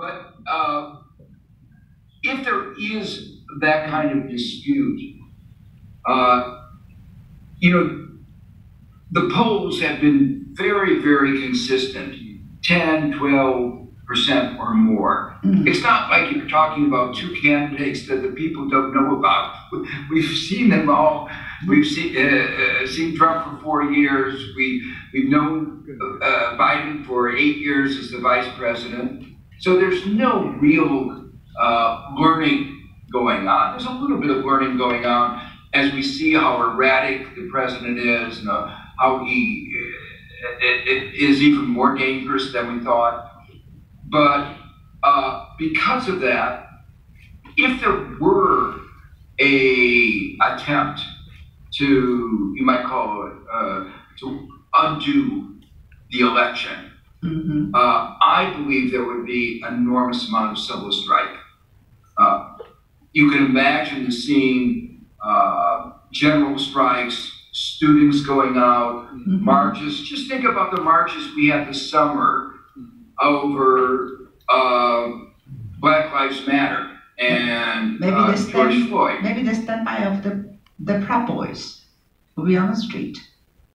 But, uh, if there is that kind of dispute, uh, you know, the polls have been very, very consistent 10, 12 percent or more. Mm. It's not like you're talking about two candidates that the people don't know about. We've seen them all. We've seen, uh, uh, seen Trump for four years. We, we've known uh, Biden for eight years as the vice president. So there's no real uh, learning going on. There's a little bit of learning going on as we see how erratic the president is and uh, how he uh, it, it is even more dangerous than we thought. But uh, because of that, if there were a attempt to, you might call it, uh, to undo the election, Mhm. uh, I believe there would be an enormous amount of civil strife. Uh, you can imagine the seeing uh, general strikes, students going out, Mhm. marches. Just think about the marches we had this summer over um Black Lives Matter and Maybe uh, George stand- Floyd. Maybe the standby of the, the Proud Boys will be on the street.